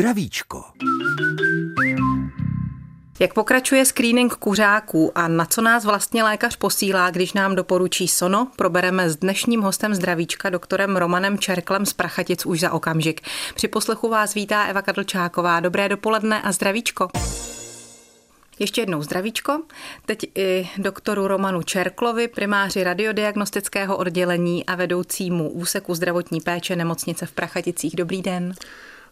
Zdravíčko. Jak pokračuje screening kuřáků a na co nás vlastně lékař posílá, když nám doporučí sono, probereme s dnešním hostem zdravíčka, doktorem Romanem Čerklem z Prachatic už za okamžik. Při poslechu vás vítá Eva Kadlčáková. Dobré dopoledne a zdravíčko. Ještě jednou zdravíčko. Teď i doktoru Romanu Čerklovi, primáři radiodiagnostického oddělení a vedoucímu úseku zdravotní péče nemocnice v Prachaticích. Dobrý den.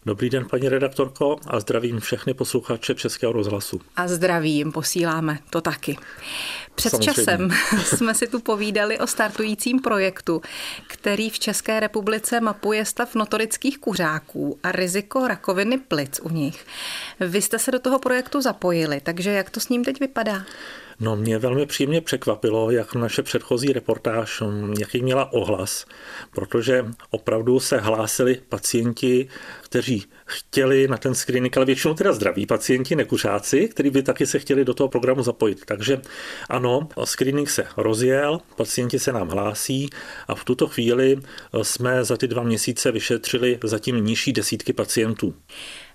Dobrý den, paní redaktorko, a zdravím všechny posluchače Českého rozhlasu. A zdravím, posíláme to taky. Před Samozřejmě. časem jsme si tu povídali o startujícím projektu, který v České republice mapuje stav notorických kuřáků a riziko rakoviny plic u nich. Vy jste se do toho projektu zapojili, takže jak to s ním teď vypadá? No mě velmi příjemně překvapilo, jak naše předchozí reportáž, mm, jaký měla ohlas, protože opravdu se hlásili pacienti, kteří chtěli na ten screening, ale většinou teda zdraví pacienti, nekuřáci, kteří by taky se chtěli do toho programu zapojit. Takže ano, screening se rozjel, pacienti se nám hlásí a v tuto chvíli jsme za ty dva měsíce vyšetřili zatím nižší desítky pacientů.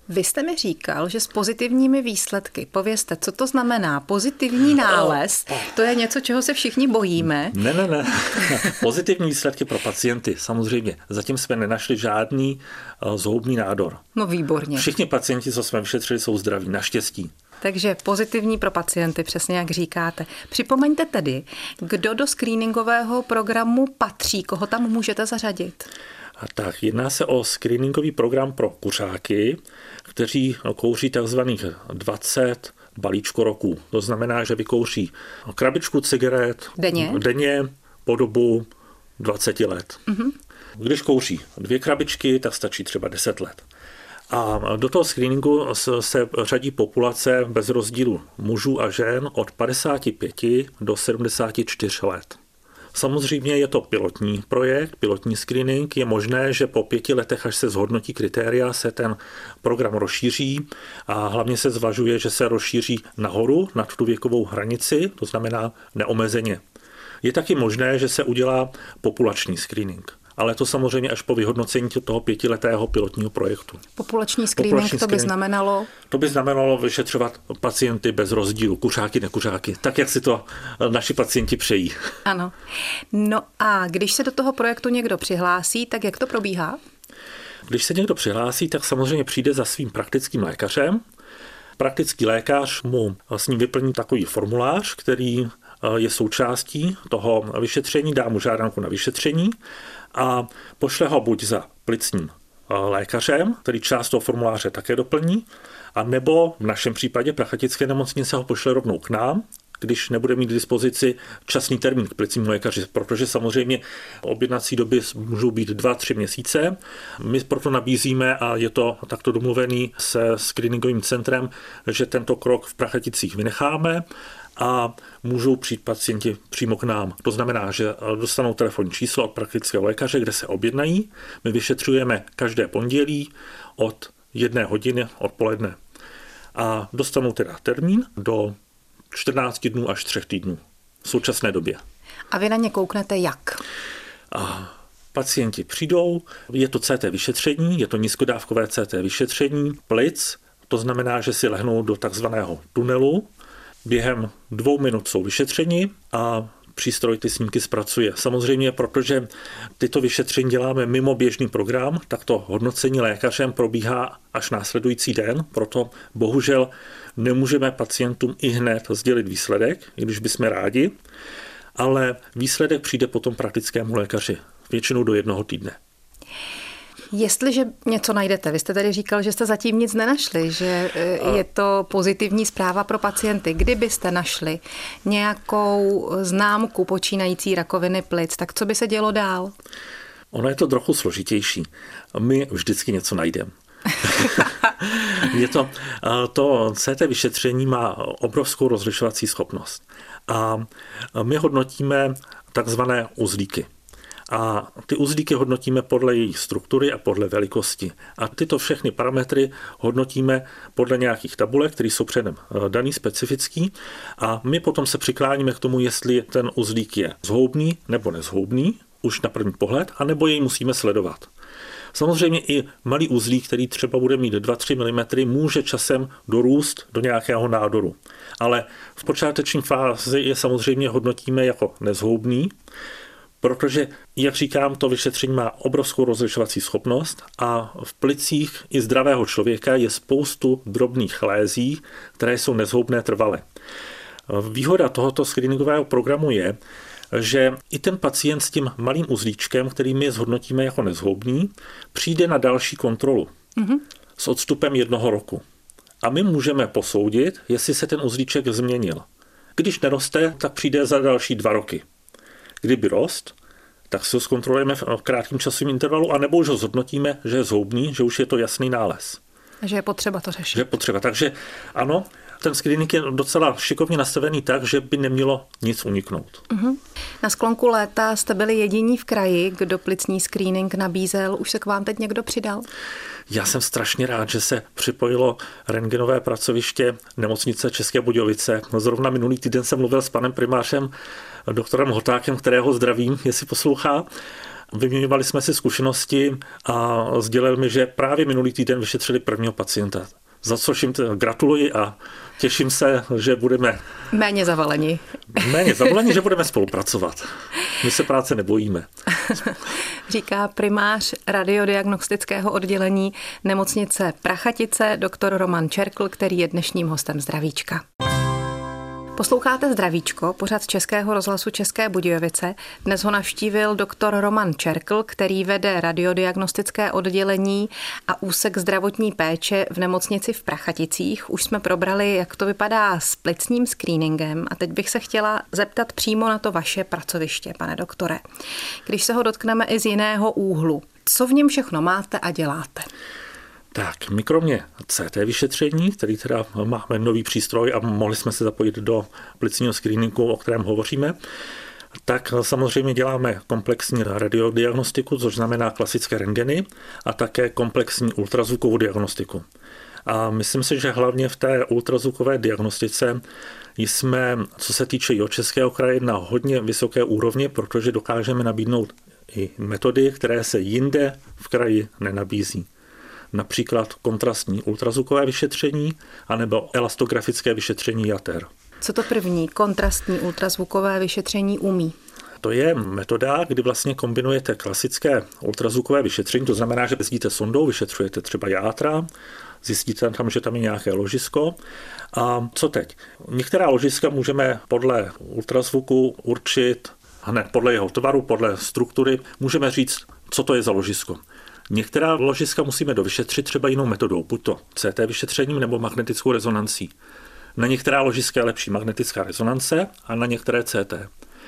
Vy jste mi říkal, že s pozitivními výsledky, povězte, co to znamená pozitivní nález, to je něco, čeho se všichni bojíme. Ne, ne, ne. Pozitivní výsledky pro pacienty, samozřejmě. Zatím jsme nenašli žádný uh, zhoubný nádor. No výborně. Všichni pacienti, co jsme vyšetřili, jsou zdraví, naštěstí. Takže pozitivní pro pacienty, přesně jak říkáte. Připomeňte tedy, kdo do screeningového programu patří, koho tam můžete zařadit. A tak, jedná se o screeningový program pro kuřáky, kteří kouří takzvaných 20 balíčko roků. To znamená, že vykouří krabičku cigaret denně, denně po dobu 20 let. Mm-hmm. Když kouří dvě krabičky, tak stačí třeba 10 let. A do toho screeningu se řadí populace bez rozdílu mužů a žen od 55 do 74 let. Samozřejmě je to pilotní projekt, pilotní screening. Je možné, že po pěti letech, až se zhodnotí kritéria, se ten program rozšíří a hlavně se zvažuje, že se rozšíří nahoru nad tu věkovou hranici, to znamená neomezeně. Je taky možné, že se udělá populační screening ale to samozřejmě až po vyhodnocení toho pětiletého pilotního projektu. Populační screening Populační to by znamenalo? To by znamenalo vyšetřovat pacienty bez rozdílu, kuřáky, nekuřáky, tak jak si to naši pacienti přejí. Ano. No a když se do toho projektu někdo přihlásí, tak jak to probíhá? Když se někdo přihlásí, tak samozřejmě přijde za svým praktickým lékařem. Praktický lékař mu s ním vyplní takový formulář, který je součástí toho vyšetření, dá mu žádanku na vyšetření a pošle ho buď za plicním eh, lékařem, který část toho formuláře také doplní, a nebo v našem případě prachatické nemocnice ho pošle rovnou k nám, když nebude mít k dispozici časný termín k plicnímu lékaři, protože samozřejmě objednací doby můžou být 2-3 měsíce. My proto nabízíme, a je to takto domluvený se screeningovým centrem, že tento krok v Prachaticích vynecháme a můžou přijít pacienti přímo k nám. To znamená, že dostanou telefonní číslo od praktického lékaře, kde se objednají. My vyšetřujeme každé pondělí od jedné hodiny odpoledne. A dostanou teda termín do 14 dnů až 3 týdnů v současné době. A vy na ně kouknete jak? A pacienti přijdou, je to CT vyšetření, je to nízkodávkové CT vyšetření plic, to znamená, že si lehnou do takzvaného tunelu, Během dvou minut jsou vyšetřeni a přístroj ty snímky zpracuje. Samozřejmě, protože tyto vyšetření děláme mimo běžný program, tak to hodnocení lékařem probíhá až následující den, proto bohužel nemůžeme pacientům i hned sdělit výsledek, i když bychom rádi, ale výsledek přijde potom praktickému lékaři, většinou do jednoho týdne. Jestliže něco najdete, vy jste tady říkal, že jste zatím nic nenašli, že e, je to pozitivní zpráva pro pacienty. Kdybyste našli nějakou známku počínající rakoviny plic, tak co by se dělo dál? Ono je to trochu složitější. My vždycky něco najdeme. je to, to CT vyšetření má obrovskou rozlišovací schopnost. A my hodnotíme takzvané uzlíky. A ty uzlíky hodnotíme podle jejich struktury a podle velikosti. A tyto všechny parametry hodnotíme podle nějakých tabulek, které jsou předem eh, daný, specifický. A my potom se přikláníme k tomu, jestli ten uzlík je zhoubný nebo nezhoubný, už na první pohled, anebo jej musíme sledovat. Samozřejmě i malý uzlík, který třeba bude mít 2-3 mm, může časem dorůst do nějakého nádoru. Ale v počáteční fázi je samozřejmě hodnotíme jako nezhoubný, protože, jak říkám, to vyšetření má obrovskou rozlišovací schopnost a v plicích i zdravého člověka je spoustu drobných lézí, které jsou nezhoubné trvale. Výhoda tohoto screeningového programu je, že i ten pacient s tím malým uzlíčkem, který my zhodnotíme jako nezhoubný, přijde na další kontrolu mm-hmm. s odstupem jednoho roku. A my můžeme posoudit, jestli se ten uzlíček změnil. Když neroste, tak přijde za další dva roky. Kdyby rost, tak si ho zkontrolujeme v krátkém časovém intervalu, anebo už ho zhodnotíme, že je zhoubný, že už je to jasný nález. Že je potřeba to řešit. Že je potřeba. Takže ano, ten screening je docela šikovně nastavený tak, že by nemělo nic uniknout. Uh-huh. Na sklonku léta jste byli jediní v kraji, kdo plicní screening nabízel. Už se k vám teď někdo přidal? Já jsem strašně rád, že se připojilo rengenové pracoviště nemocnice České Budějovice. Zrovna minulý týden jsem mluvil s panem primářem doktorem Hotákem, kterého zdravím, jestli poslouchá. Vyměňovali jsme si zkušenosti a sdělil mi, že právě minulý týden vyšetřili prvního pacienta. Za což jim gratuluji a těším se, že budeme... Méně zavaleni. Méně zavaleni, že budeme spolupracovat. My se práce nebojíme. Říká primář radiodiagnostického oddělení nemocnice Prachatice, doktor Roman Čerkl, který je dnešním hostem Zdravíčka. Posloucháte Zdravíčko, pořad Českého rozhlasu České Budějovice. Dnes ho navštívil doktor Roman Čerkl, který vede radiodiagnostické oddělení a úsek zdravotní péče v nemocnici v Prachaticích. Už jsme probrali, jak to vypadá s plicním screeningem a teď bych se chtěla zeptat přímo na to vaše pracoviště, pane doktore. Když se ho dotkneme i z jiného úhlu, co v něm všechno máte a děláte? Tak, my kromě CT vyšetření, který teda máme nový přístroj a mohli jsme se zapojit do plicního screeningu, o kterém hovoříme, tak samozřejmě děláme komplexní radiodiagnostiku, což znamená klasické rengeny a také komplexní ultrazvukovou diagnostiku. A myslím si, že hlavně v té ultrazvukové diagnostice jsme, co se týče Českého kraje, na hodně vysoké úrovni, protože dokážeme nabídnout i metody, které se jinde v kraji nenabízí například kontrastní ultrazvukové vyšetření anebo elastografické vyšetření jater. Co to první kontrastní ultrazvukové vyšetření umí? To je metoda, kdy vlastně kombinujete klasické ultrazvukové vyšetření, to znamená, že jezdíte sondou, vyšetřujete třeba játra, zjistíte tam, že tam je nějaké ložisko. A co teď? Některá ložiska můžeme podle ultrazvuku určit hned podle jeho tvaru, podle struktury, můžeme říct, co to je za ložisko. Některá ložiska musíme dovyšetřit třeba jinou metodou, buď to CT vyšetřením nebo magnetickou rezonancí. Na některá ložiska je lepší magnetická rezonance a na některé CT.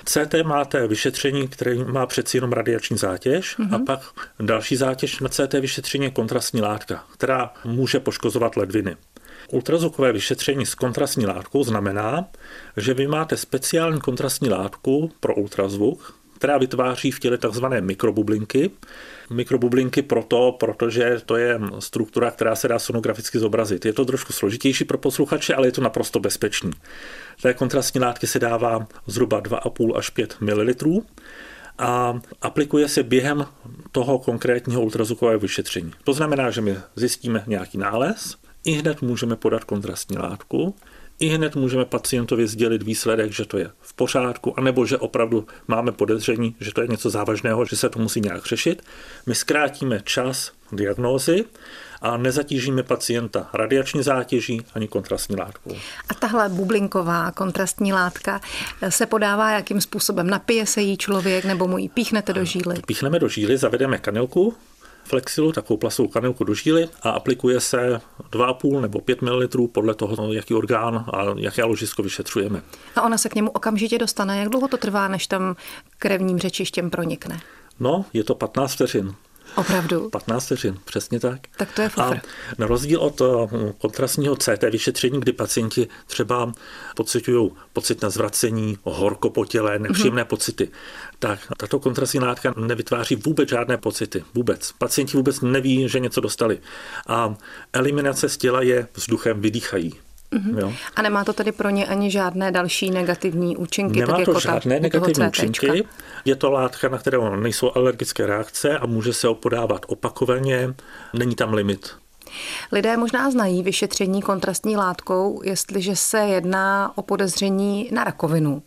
CT máte vyšetření, které má přeci jenom radiační zátěž mm-hmm. a pak další zátěž na CT vyšetření je kontrastní látka, která může poškozovat ledviny. Ultrazvukové vyšetření s kontrastní látkou znamená, že vy máte speciální kontrastní látku pro ultrazvuk, která vytváří v těle takzvané mikrobublinky. Mikrobublinky proto, protože to je struktura, která se dá sonograficky zobrazit. Je to trošku složitější pro posluchače, ale je to naprosto bezpečný. Té kontrastní látky se dává zhruba 2,5 až 5 ml a aplikuje se během toho konkrétního ultrazvukového vyšetření. To znamená, že my zjistíme nějaký nález, i hned můžeme podat kontrastní látku, i hned můžeme pacientovi sdělit výsledek, že to je v pořádku, anebo že opravdu máme podezření, že to je něco závažného, že se to musí nějak řešit. My zkrátíme čas diagnózy a nezatížíme pacienta radiační zátěží ani kontrastní látkou. A tahle bublinková kontrastní látka se podává jakým způsobem? Napije se jí člověk nebo mu ji píchnete do žíly? Píchneme do žíly, zavedeme kanilku, flexilu, takovou plastovou kanilku do žíly a aplikuje se 2,5 nebo 5 ml podle toho, jaký orgán a jaké ložisko vyšetřujeme. A ona se k němu okamžitě dostane. Jak dlouho to trvá, než tam krevním řečištěm pronikne? No, je to 15 vteřin. Opravdu? 15 vteřin, přesně tak. Tak to je fofr. A na rozdíl od eh, kontrastního CT vyšetření, kdy pacienti třeba pocitují pocit na zvracení, horko po těle, nepříjemné mm-hmm. pocity, tak tato kontrastní látka nevytváří vůbec žádné pocity. Vůbec. Pacienti vůbec neví, že něco dostali. A eliminace z těla je vzduchem vydýchají. Mm-hmm. Jo. A nemá to tedy pro ně ani žádné další negativní účinky? Nemá tak to jako žádné ta, negativní účinky. Je to látka, na kterou nejsou alergické reakce a může se opodávat opakovaně. Není tam limit. Lidé možná znají vyšetření kontrastní látkou, jestliže se jedná o podezření na rakovinu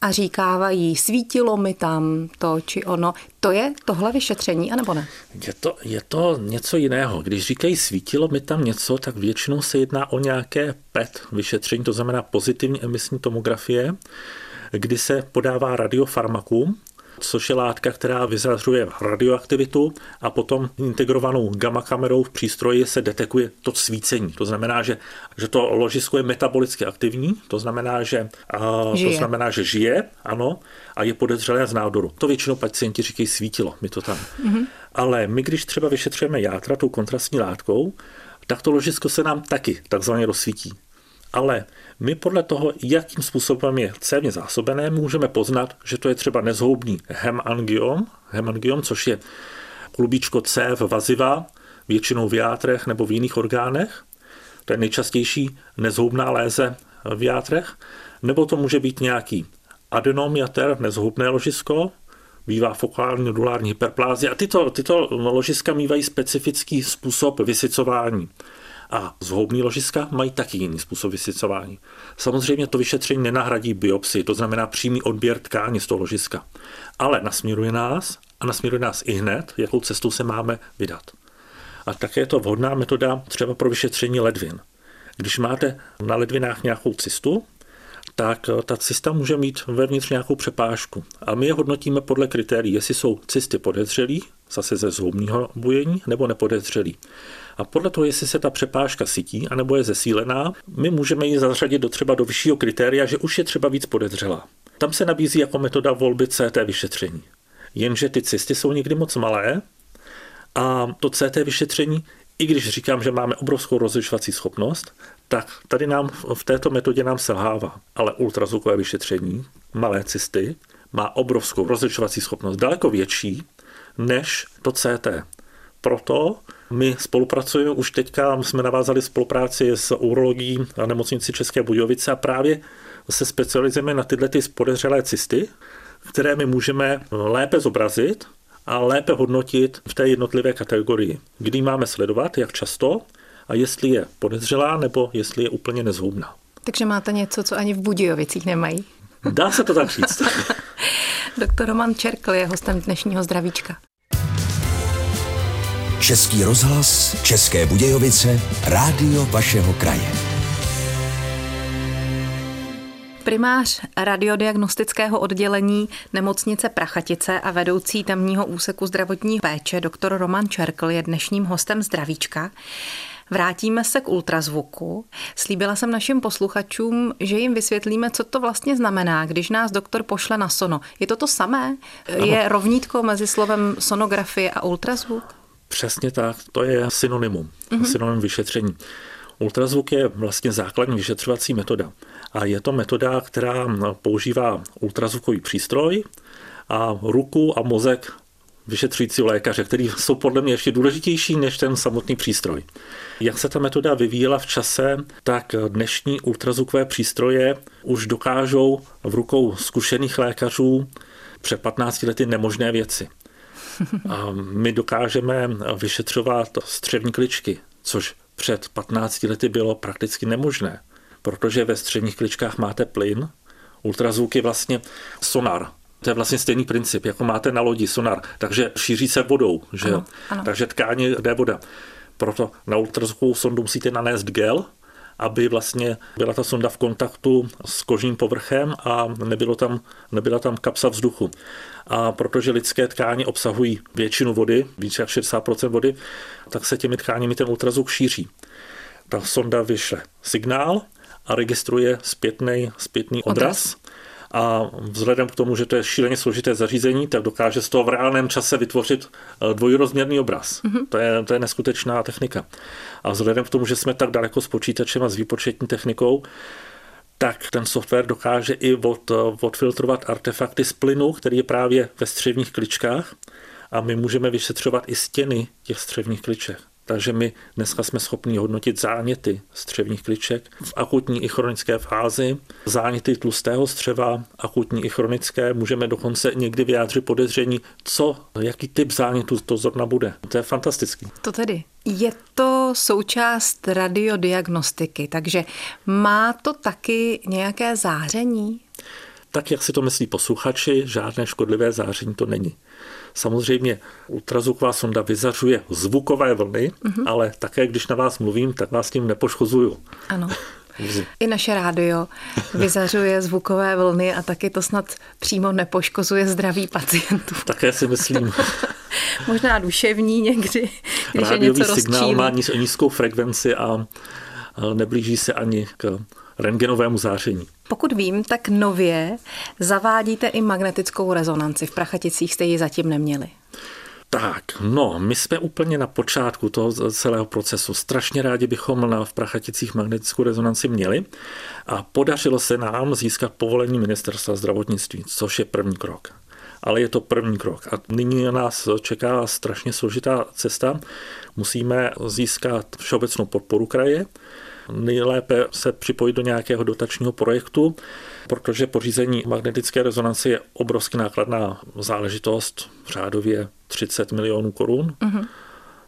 a říkávají, svítilo mi tam to či ono. To je tohle vyšetření, anebo ne? Je to, je to něco jiného. Když říkají, svítilo mi tam něco, tak většinou se jedná o nějaké PET vyšetření, to znamená pozitivní emisní tomografie, kdy se podává radiofarmakum, což je látka, která vyzařuje radioaktivitu a potom integrovanou gamma kamerou v přístroji se detekuje to svícení. To znamená, že, že to ložisko je metabolicky aktivní, to znamená, že, žije. to znamená, že žije, ano, a je podezřelé z nádoru. To většinou pacienti říkají svítilo, mi to tam. Mm-hmm. Ale my, když třeba vyšetřujeme játra tou kontrastní látkou, tak to ložisko se nám taky takzvaně rozsvítí. Ale my podle toho, jakým způsobem je cévně zásobené, můžeme poznat, že to je třeba nezhoubný hemangiom, hemangiom což je klubíčko cév vaziva, většinou v játrech nebo v jiných orgánech. To je nejčastější nezhoubná léze v játrech. Nebo to může být nějaký adenom jater, nezhoubné ložisko, bývá fokální nodulární hyperplázie a tyto, tyto ložiska mývají specifický způsob vysycování. A zhoubní ložiska mají taky jiný způsob vysycování. Samozřejmě to vyšetření nenahradí biopsii, to znamená přímý odběr tkáně z toho ložiska. Ale nasměruje nás a nasměruje nás i hned, jakou cestou se máme vydat. A také je to vhodná metoda třeba pro vyšetření ledvin. Když máte na ledvinách nějakou cystu, tak ta cysta může mít vevnitř nějakou přepážku. A my je hodnotíme podle kritérií, jestli jsou cysty podezřelí, zase ze zhoubního bujení, nebo nepodezřelí. A podle toho, jestli se ta přepážka sytí, anebo je zesílená, my můžeme ji zařadit do třeba do vyššího kritéria, že už je třeba víc podezřelá. Tam se nabízí jako metoda volby CT vyšetření. Jenže ty cysty jsou někdy moc malé a to CT vyšetření, i když říkám, že máme obrovskou rozlišovací schopnost, tak tady nám v této metodě nám selhává. Ale ultrazvukové vyšetření, malé cysty, má obrovskou rozlišovací schopnost, daleko větší než to CT. Proto my spolupracujeme, už teďka jsme navázali spolupráci s urologií a nemocnici České Budějovice a právě se specializujeme na tyhle ty podezřelé cysty, které my můžeme lépe zobrazit a lépe hodnotit v té jednotlivé kategorii, kdy máme sledovat, jak často a jestli je podezřelá nebo jestli je úplně nezhoubná. Takže máte něco, co ani v Budějovicích nemají? Dá se to tak říct. Doktor Roman Čerkl je hostem dnešního zdravíčka. Český rozhlas, České Budějovice, rádio vašeho kraje. Primář radiodiagnostického oddělení nemocnice Prachatice a vedoucí tamního úseku zdravotní péče doktor Roman Čerkl je dnešním hostem zdravíčka. Vrátíme se k ultrazvuku. Slíbila jsem našim posluchačům, že jim vysvětlíme, co to vlastně znamená, když nás doktor pošle na sono. Je to to samé? Ano. Je rovnítko mezi slovem sonografie a ultrazvuk? Přesně tak, to je synonymum, mm-hmm. synonym vyšetření. Ultrazvuk je vlastně základní vyšetřovací metoda. A je to metoda, která používá ultrazvukový přístroj a ruku a mozek vyšetřujícího lékaře, který jsou podle mě ještě důležitější než ten samotný přístroj. Jak se ta metoda vyvíjela v čase, tak dnešní ultrazvukové přístroje už dokážou v rukou zkušených lékařů před 15 lety nemožné věci. A my dokážeme vyšetřovat střevní kličky, což před 15 lety bylo prakticky nemožné, protože ve střevních kličkách máte plyn, ultrazvuk je vlastně sonar. To je vlastně stejný princip, jako máte na lodi sonar, takže šíří se vodou, že? Ano, ano. takže tkáně jde voda. Proto na ultrazvukovou sondu musíte nanést gel, aby vlastně byla ta sonda v kontaktu s kožním povrchem a nebylo tam, nebyla tam kapsa vzduchu. A protože lidské tkáně obsahují většinu vody, více jak 60% vody, tak se těmi tkáněmi ten ultrazvuk šíří. Ta sonda vyšle signál a registruje zpětný, zpětný obraz. obraz a vzhledem k tomu, že to je šíleně složité zařízení, tak dokáže z toho v reálném čase vytvořit eh, dvojrozměrný obraz. Mm-hmm. To, je, to je neskutečná technika. A vzhledem k tomu, že jsme tak daleko s počítačem a s výpočetní technikou, tak ten software dokáže i od, odfiltrovat artefakty z plynu, který je právě ve střevních kličkách a my můžeme vyšetřovat i stěny těch střevních kliček. Takže my dneska jsme schopni hodnotit záněty střevních kliček v akutní i chronické fázi, záněty tlustého střeva, akutní i chronické, můžeme dokonce někdy vyjádřit podezření, co, jaký typ zánětu to zrovna bude. To je fantastický. To tedy. Je to součást radiodiagnostiky, takže má to taky nějaké záření? Tak, jak si to myslí posluchači, žádné škodlivé záření to není. Samozřejmě ultrazvuková sonda vyzařuje zvukové vlny, mm-hmm. ale také, když na vás mluvím, tak vás tím nepoškozuju. Ano. I naše rádio vyzařuje zvukové vlny a taky to snad přímo nepoškozuje zdraví pacientů. Také si myslím. Možná duševní někdy, když Rádiový je něco signál rozčílí. má nízkou frekvenci a neblíží se ani k rentgenovému záření. Pokud vím, tak nově zavádíte i magnetickou rezonanci. V Prachaticích jste ji zatím neměli. Tak, no, my jsme úplně na počátku toho celého procesu. Strašně rádi bychom na, v Prachaticích magnetickou rezonanci měli a podařilo se nám získat povolení ministerstva zdravotnictví, což je první krok. Ale je to první krok. A nyní nás čeká strašně složitá cesta. Musíme získat všeobecnou podporu kraje, nejlépe se připojit do nějakého dotačního projektu, protože pořízení magnetické rezonance je obrovsky nákladná záležitost, řádově 30 milionů korun. Uh-huh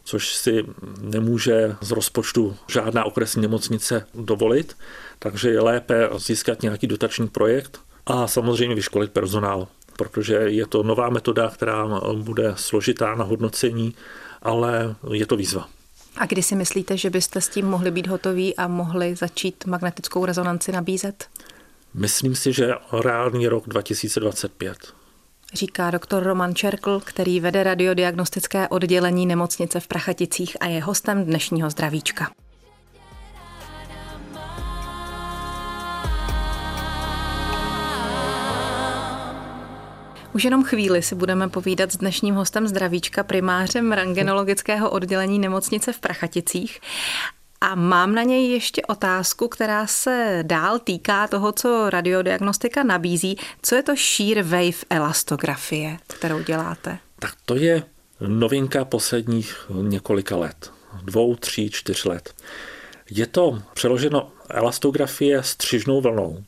což si nemůže z rozpočtu žádná okresní nemocnice dovolit, takže je lépe získat nějaký dotační projekt a samozřejmě vyškolit personál, protože je to nová metoda, která bude složitá na hodnocení, ale je to výzva. A kdy si myslíte, že byste s tím mohli být hotoví a mohli začít magnetickou rezonanci nabízet? Myslím si, že reálný rok 2025. Říká doktor Roman Čerkl, který vede radiodiagnostické oddělení nemocnice v Prachaticích a je hostem dnešního zdravíčka. Už jenom chvíli si budeme povídat s dnešním hostem zdravíčka, primářem rangenologického oddělení nemocnice v Prachaticích. A mám na něj ještě otázku, která se dál týká toho, co radiodiagnostika nabízí. Co je to shear wave elastografie, kterou děláte? Tak to je novinka posledních několika let. Dvou, tří, čtyř let. Je to přeloženo elastografie střižnou vlnou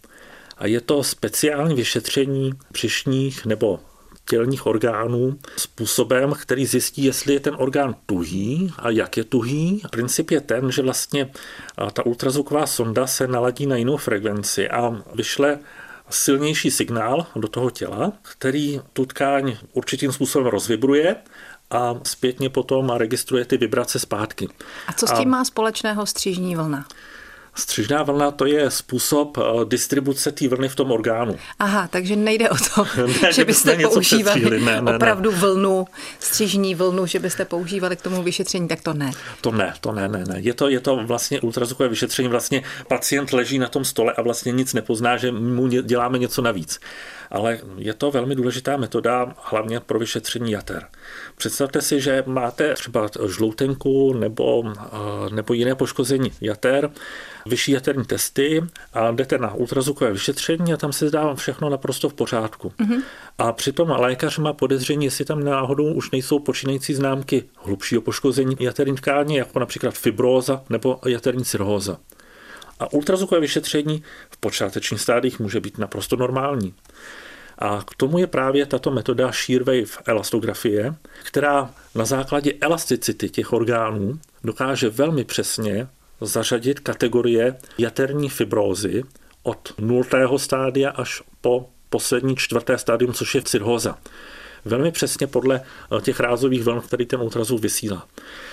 a je to speciální vyšetření přišních nebo tělních orgánů způsobem, který zjistí, jestli je ten orgán tuhý a jak je tuhý. Princip je ten, že vlastně ta ultrazvuková sonda se naladí na jinou frekvenci a vyšle silnější signál do toho těla, který tu tkáň určitým způsobem rozvibruje a zpětně potom registruje ty vibrace zpátky. A co s tím a... má společného střížní vlna? Střižná vlna to je způsob eh, distribuce té vlny v tom orgánu. Aha, takže nejde o to, ne, že byste používali ne, ne, opravdu ne. vlnu, střižní vlnu, že byste používali k tomu vyšetření, tak to ne. To ne, to ne, ne, ne. Je to, je to vlastně ultrazvukové vyšetření, vlastně pacient leží na tom stole a vlastně nic nepozná, že mu děláme něco navíc. Ale je to velmi důležitá metoda, hlavně pro vyšetření jater. Představte si, že máte třeba žloutenku nebo, eh, nebo jiné poškození jater, vyšší jaterní testy a jdete na ultrazvukové vyšetření a tam se zdá všechno naprosto v pořádku. Mm-hmm. A přitom lékař má podezření, jestli tam náhodou už nejsou počínající známky hlubšího poškození jaterní tkáně, jako například fibróza nebo jaterní cirhóza. A ultrazvukové vyšetření počátečních stádích může být naprosto normální. A k tomu je právě tato metoda shear wave elastografie, která na základě elasticity těch orgánů dokáže velmi přesně zařadit kategorie jaterní fibrózy od nultého stádia až po poslední čtvrté stádium, což je cirhóza. Velmi přesně podle eh, těch rázových vln, který ten ultrazvuk vysílá.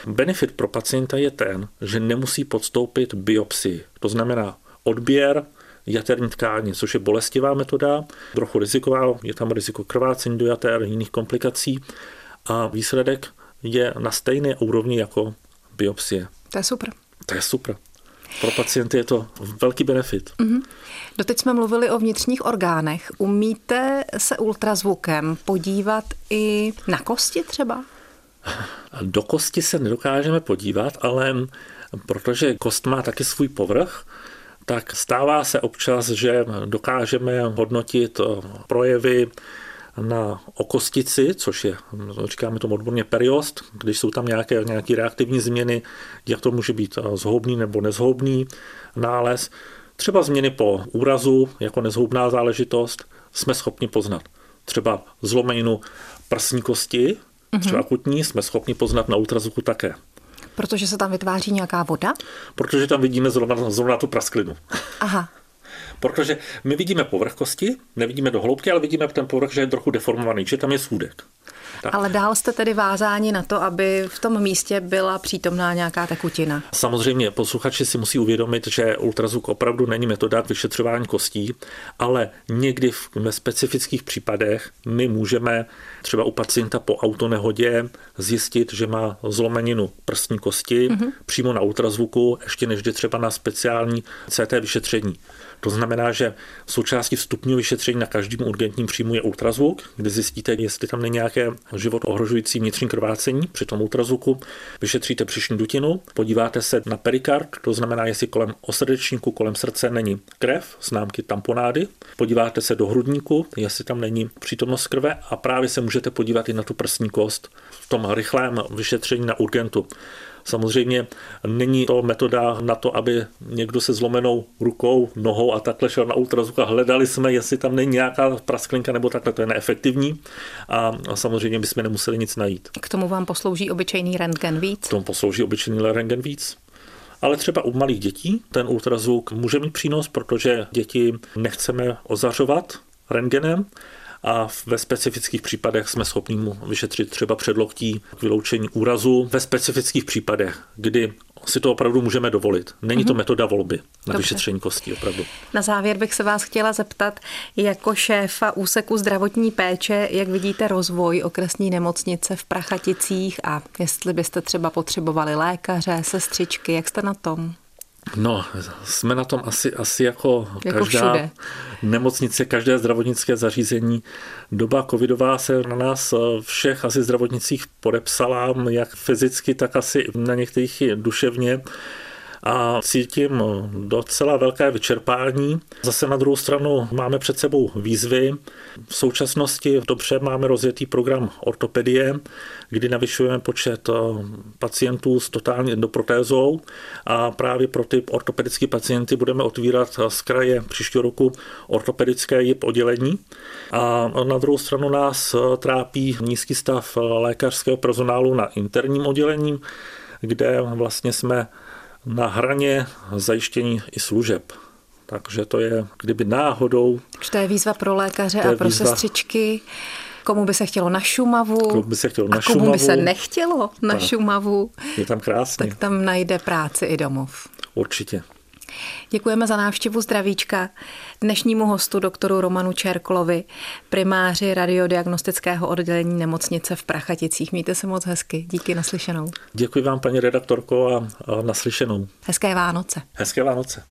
Benefit pro pacienta je ten, že nemusí podstoupit biopsii. To znamená odběr jaterní tkáně, což je bolestivá metoda, trochu riziková, je tam riziko krvácení do jater, jiných komplikací a výsledek je na stejné úrovni jako biopsie. To je super. To je super. Pro pacienty je to velký benefit. Mm-hmm. Doteď jsme mluvili o vnitřních orgánech. Umíte se ultrazvukem podívat i na kosti třeba? Do kosti se nedokážeme podívat, ale protože kost má taky svůj povrch, tak stává se občas, že dokážeme hodnotit projevy na okostici, což je, říkáme tomu odborně periost, když jsou tam nějaké, nějaké reaktivní změny, jak to může být zhoubný nebo nezhoubný nález. Třeba změny po úrazu jako nezhoubná záležitost jsme schopni poznat. Třeba zlomeninu prsní kosti, třeba akutní, jsme schopni poznat na ultrazvuku také. Protože se tam vytváří nějaká voda? Protože tam vidíme zrovna, zrovna tu prasklinu. Aha. Protože my vidíme povrch kosti, nevidíme do hloubky, ale vidíme ten povrch, že je trochu deformovaný, že tam je svůdek. Tak. Ale dál jste tedy vázáni na to, aby v tom místě byla přítomná nějaká tekutina. Samozřejmě posluchači si musí uvědomit, že ultrazvuk opravdu není metoda k vyšetřování kostí, ale někdy v specifických případech my můžeme třeba u pacienta po autonehodě zjistit, že má zlomeninu prstní kosti mm-hmm. přímo na ultrazvuku, ještě než jde třeba na speciální CT vyšetření. To znamená, že součástí vstupního vyšetření na každém urgentním příjmu je ultrazvuk, kde zjistíte, jestli tam není nějaké život ohrožující vnitřní krvácení při tom ultrazvuku. Vyšetříte příšní dutinu, podíváte se na perikard, to znamená, jestli kolem osrdečníku, kolem srdce není krev, známky tamponády. Podíváte se do hrudníku, jestli tam není přítomnost krve a právě se můžete podívat i na tu prsní kost v tom rychlém vyšetření na urgentu. Samozřejmě není to metoda na to, aby někdo se zlomenou rukou, nohou a takhle šel na ultrazvuk a hledali jsme, jestli tam není nějaká prasklinka nebo takhle, to je neefektivní a samozřejmě bychom nemuseli nic najít. K tomu vám poslouží obyčejný rentgen víc? K tomu poslouží obyčejný rentgen víc. Ale třeba u malých dětí ten ultrazvuk může mít přínos, protože děti nechceme ozařovat rentgenem, a ve specifických případech jsme schopni mu vyšetřit třeba předloktí k vyloučení úrazu. Ve specifických případech, kdy si to opravdu můžeme dovolit. Není to mhm. metoda volby na Dobře. vyšetření kostí opravdu. Na závěr bych se vás chtěla zeptat, jako šéfa úseku zdravotní péče, jak vidíte rozvoj okresní nemocnice v Prachaticích a jestli byste třeba potřebovali lékaře, sestřičky, jak jste na tom? No, jsme na tom asi, asi jako, jako každá všude. nemocnice, každé zdravotnické zařízení. Doba covidová se na nás všech asi zdravotnicích podepsala, jak fyzicky, tak asi na některých i duševně a cítím docela velké vyčerpání. Zase na druhou stranu máme před sebou výzvy. V současnosti dobře máme rozjetý program ortopedie, kdy navyšujeme počet eh, pacientů s totální endoprotézou a právě pro ty ortopedické pacienty budeme otvírat z kraje příštího roku ortopedické JIP oddělení. A na druhou stranu nás eh, trápí nízký stav lékařského personálu na interním oddělení, kde vlastně jsme na hraně zajištění i služeb. Takže to je, kdyby náhodou... To je výzva pro lékaře a pro výzva, sestřičky. Komu by se chtělo na Šumavu? Komu by se chtělo na a komu Šumavu? by se nechtělo na tak. Šumavu? Je tam krásně. Tak tam najde práci i domov. Určitě. Děkujeme za návštěvu zdravíčka dnešnímu hostu doktoru Romanu Čerklovi, primáři radiodiagnostického oddělení nemocnice v Prachaticích. Mějte se moc hezky. Díky naslyšenou. Děkuji vám, paní redaktorko, a, a naslyšenou. Hezké Vánoce. Hezké Vánoce.